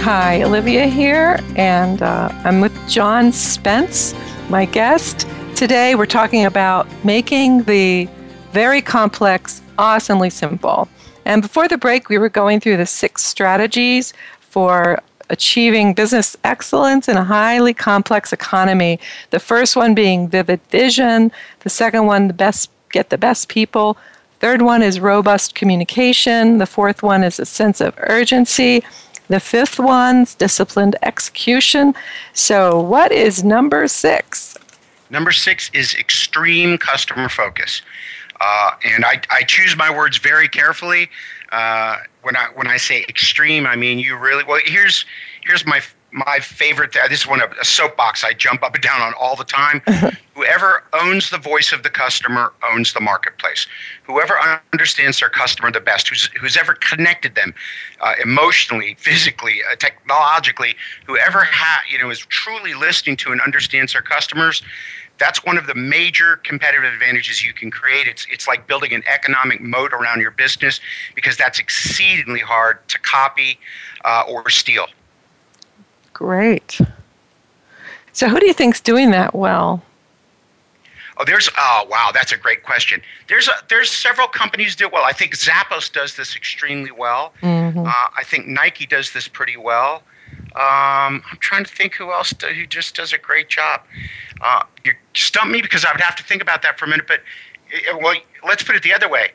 Hi, Olivia here, and uh, I'm with John Spence, my guest. Today, we're talking about making the very complex awesomely simple. And before the break, we were going through the six strategies for achieving business excellence in a highly complex economy. The first one being vivid vision, the second one, the best get the best people, Third one is robust communication. The fourth one is a sense of urgency. The fifth one's disciplined execution. So, what is number six? Number six is extreme customer focus. Uh, and I, I choose my words very carefully. Uh, when I when I say extreme, I mean you really well. Here's here's my my favorite this is one of a soapbox I jump up and down on all the time. Whoever owns the voice of the customer owns the marketplace. Whoever understands their customer the best, who's who's ever connected them uh, emotionally, physically, uh, technologically, whoever ha- you know is truly listening to and understands their customers. That's one of the major competitive advantages you can create. It's it's like building an economic moat around your business because that's exceedingly hard to copy uh, or steal. Great. So, who do you think's doing that well? Oh, there's oh wow, that's a great question. There's a, there's several companies do it well. I think Zappos does this extremely well. Mm-hmm. Uh, I think Nike does this pretty well. Um, I'm trying to think who else do, who just does a great job. Uh, you stump me because I would have to think about that for a minute. But eh, well, let's put it the other way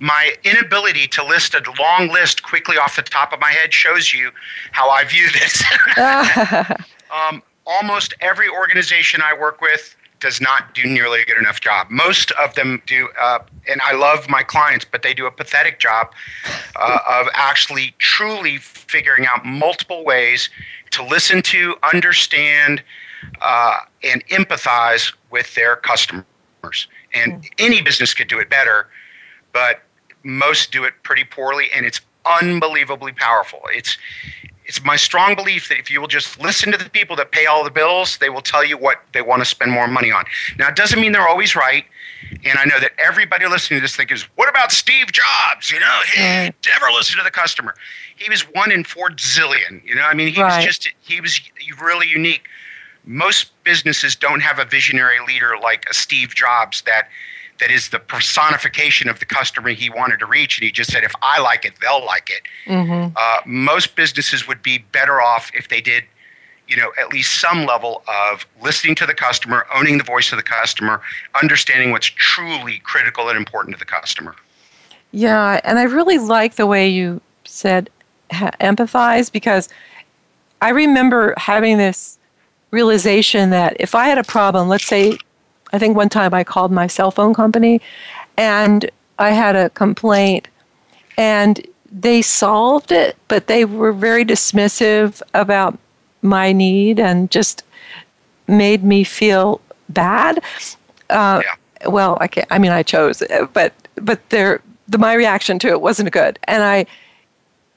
my inability to list a long list quickly off the top of my head shows you how I view this. um, almost every organization I work with does not do nearly a good enough job. Most of them do, uh, and I love my clients, but they do a pathetic job uh, of actually truly figuring out multiple ways to listen to, understand, uh, and empathize with their customers. And hmm. any business could do it better, but most do it pretty poorly, and it's unbelievably powerful. It's it's my strong belief that if you will just listen to the people that pay all the bills, they will tell you what they want to spend more money on. Now, it doesn't mean they're always right. And I know that everybody listening to this thinks, what about Steve Jobs? You know, he never listened to the customer. He was one in four zillion. You know, I mean, he right. was just, he was really unique. Most businesses don't have a visionary leader like a Steve Jobs that that is the personification of the customer he wanted to reach. And he just said, if I like it, they'll like it. Mm-hmm. Uh, most businesses would be better off if they did, you know, at least some level of listening to the customer, owning the voice of the customer, understanding what's truly critical and important to the customer. Yeah, and I really like the way you said ha- empathize because I remember having this realization that if I had a problem, let's say I think one time I called my cell phone company and I had a complaint and they solved it, but they were very dismissive about my need and just made me feel bad. Uh, yeah. Well, I can't, I mean, I chose, but but there, the, my reaction to it wasn't good, and I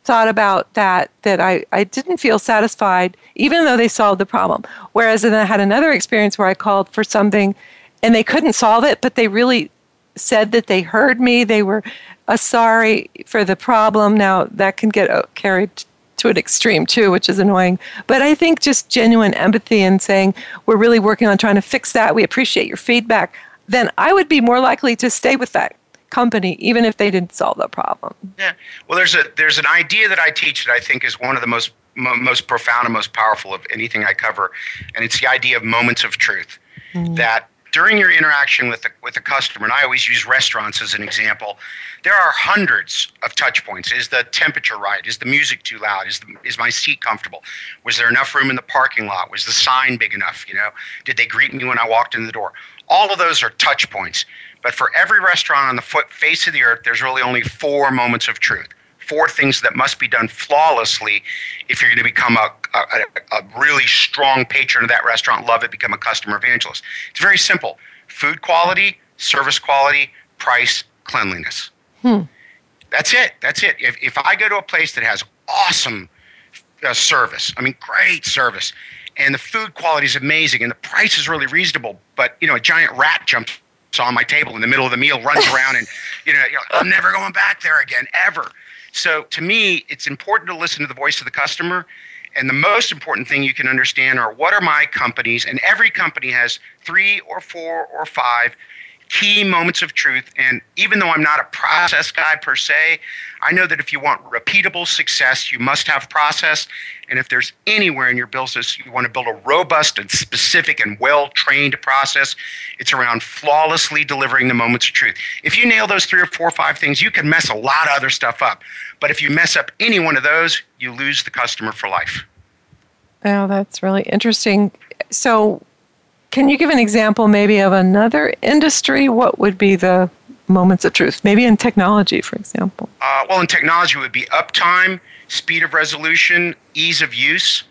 thought about that that I, I didn't feel satisfied even though they solved the problem whereas then i had another experience where i called for something and they couldn't solve it, but they really said that they heard me. They were uh, sorry for the problem. Now, that can get uh, carried to an extreme too, which is annoying. But I think just genuine empathy and saying, we're really working on trying to fix that. We appreciate your feedback. Then I would be more likely to stay with that company, even if they didn't solve the problem. Yeah. Well, there's a there's an idea that I teach that I think is one of the most most profound and most powerful of anything I cover, and it's the idea of moments of truth. Mm. That during your interaction with the with the customer, and I always use restaurants as an example, there are hundreds of touch points. Is the temperature right? Is the music too loud? Is the, is my seat comfortable? Was there enough room in the parking lot? Was the sign big enough? You know, did they greet me when I walked in the door? All of those are touch points. But for every restaurant on the foot face of the earth, there's really only four moments of truth four things that must be done flawlessly if you're going to become a, a, a, really strong patron of that restaurant, love it, become a customer evangelist. It's very simple food quality, service quality, price, cleanliness. Hmm. That's it. That's it. If, if I go to a place that has awesome uh, service, I mean, great service, and the food quality is amazing and the price is really reasonable, but, you know, a giant rat jumps on my table in the middle of the meal, runs around, and, you know, you know I'm never going back there again, ever so to me, it's important to listen to the voice of the customer. And the most important thing you can understand are what are my companies, and every company has three or four or five key moments of truth. And even though I'm not a process guy per se, I know that if you want repeatable success, you must have process. And if there's anywhere in your business you want to build a robust and specific and well trained process, it's around flawlessly delivering the moments of truth. If you nail those three or four or five things, you can mess a lot of other stuff up. But if you mess up any one of those, you lose the customer for life. Oh, that's really interesting. So, can you give an example maybe of another industry? What would be the moments of truth? Maybe in technology, for example. Uh, well, in technology, it would be uptime, speed of resolution, ease of use,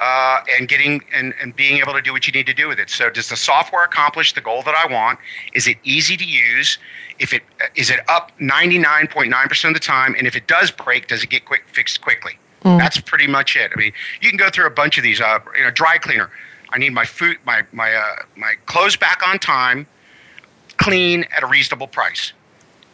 uh, and getting and, and being able to do what you need to do with it. So, does the software accomplish the goal that I want? Is it easy to use? If it is it up 99.9% of the time, and if it does break, does it get quick fixed quickly? Mm. That's pretty much it. I mean, you can go through a bunch of these. Uh, you know, dry cleaner I need my food, my my uh, my clothes back on time, clean at a reasonable price.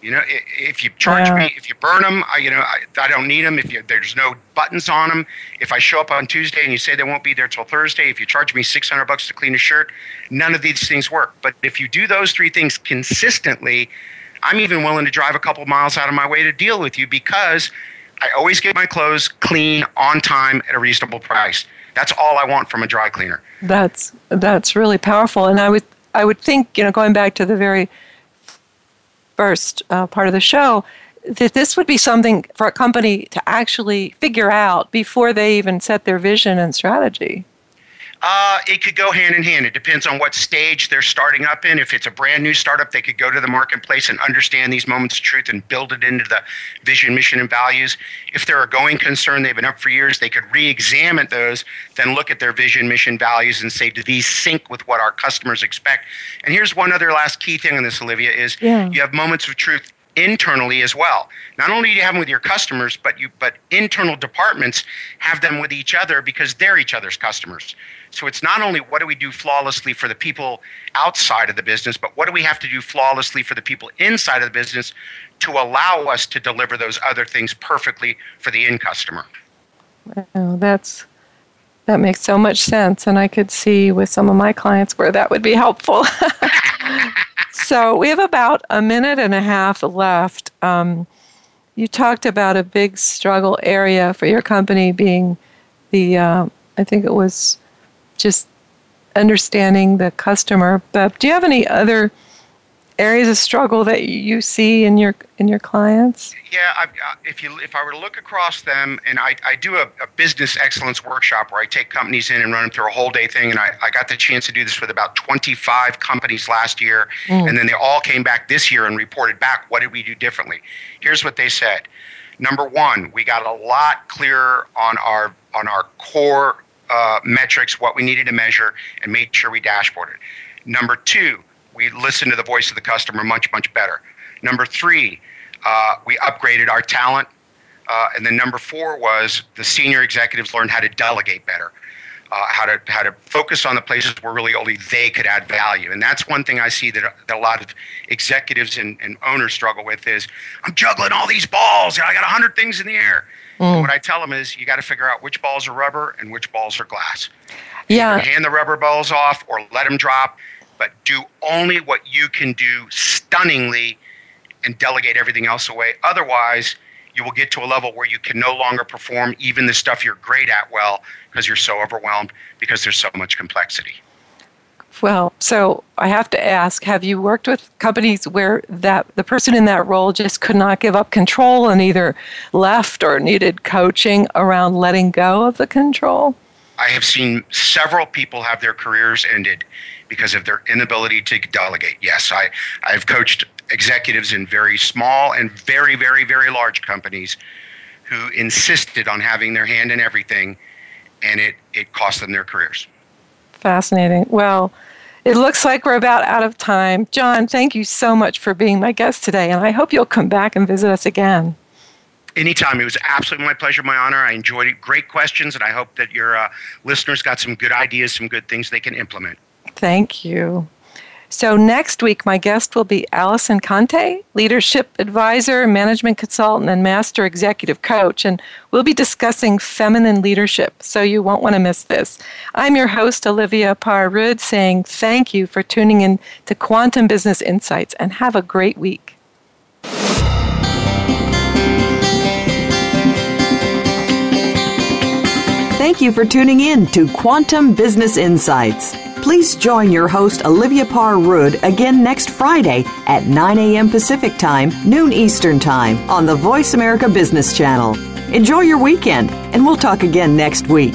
You know, if you charge yeah. me, if you burn them, I, you know, I, I don't need them. If you, there's no buttons on them, if I show up on Tuesday and you say they won't be there till Thursday, if you charge me 600 bucks to clean a shirt, none of these things work. But if you do those three things consistently, I'm even willing to drive a couple miles out of my way to deal with you because I always get my clothes clean on time at a reasonable price. That's all I want from a dry cleaner. That's that's really powerful, and I would I would think you know going back to the very first uh, part of the show that this would be something for a company to actually figure out before they even set their vision and strategy. Uh, it could go hand in hand. It depends on what stage they're starting up in. If it's a brand new startup, they could go to the marketplace and understand these moments of truth and build it into the vision, mission, and values. If they're a going concern, they've been up for years, they could re examine those, then look at their vision, mission, values, and say, do these sync with what our customers expect? And here's one other last key thing on this, Olivia, is yeah. you have moments of truth internally as well. Not only do you have them with your customers, but you but internal departments have them with each other because they're each other's customers. So it's not only what do we do flawlessly for the people outside of the business, but what do we have to do flawlessly for the people inside of the business to allow us to deliver those other things perfectly for the end customer. That's that makes so much sense, and I could see with some of my clients where that would be helpful. so we have about a minute and a half left. Um, you talked about a big struggle area for your company being the, uh, I think it was just understanding the customer. But do you have any other areas of struggle that you see in your in your clients? Yeah, I, if you if I were to look across them, and I, I do a, a, business excellence workshop where I take companies in and run them through a whole day thing, and I, I got the chance to do this with about 25 companies last year, mm. and then they all came back this year and reported back what did we do differently. Here's what they said. Number one, we got a lot clearer on our on our core uh, metrics, what we needed to measure, and made sure we dashboarded. Number two, we listened to the voice of the customer much, much better. Number three, uh, we upgraded our talent. Uh, and then number four was the senior executives learned how to delegate better, uh, how to how to focus on the places where really only they could add value. And that's one thing I see that, that a lot of executives and, and owners struggle with is I'm juggling all these balls. and I got hundred things in the air. Mm. what I tell them is you got to figure out which balls are rubber and which balls are glass. Yeah. hand the rubber balls off or let them drop, but do only what you can do stunningly and delegate everything else away. Otherwise, you will get to a level where you can no longer perform even the stuff you're great at well because you're so overwhelmed because there's so much complexity. Well, so I have to ask, have you worked with companies where that the person in that role just could not give up control and either left or needed coaching around letting go of the control? I have seen several people have their careers ended because of their inability to delegate. Yes, I, I've coached executives in very small and very, very, very large companies who insisted on having their hand in everything, and it, it cost them their careers. Fascinating. Well, it looks like we're about out of time. John, thank you so much for being my guest today, and I hope you'll come back and visit us again. Anytime. It was absolutely my pleasure, my honor. I enjoyed it. Great questions, and I hope that your uh, listeners got some good ideas, some good things they can implement. Thank you. So, next week, my guest will be Allison Conte, leadership advisor, management consultant, and master executive coach. And we'll be discussing feminine leadership. So, you won't want to miss this. I'm your host, Olivia Parr Rud, saying thank you for tuning in to Quantum Business Insights and have a great week. Thank you for tuning in to Quantum Business Insights. Please join your host, Olivia Parr Rud, again next Friday at 9 a.m. Pacific Time, noon Eastern Time on the Voice America Business Channel. Enjoy your weekend, and we'll talk again next week.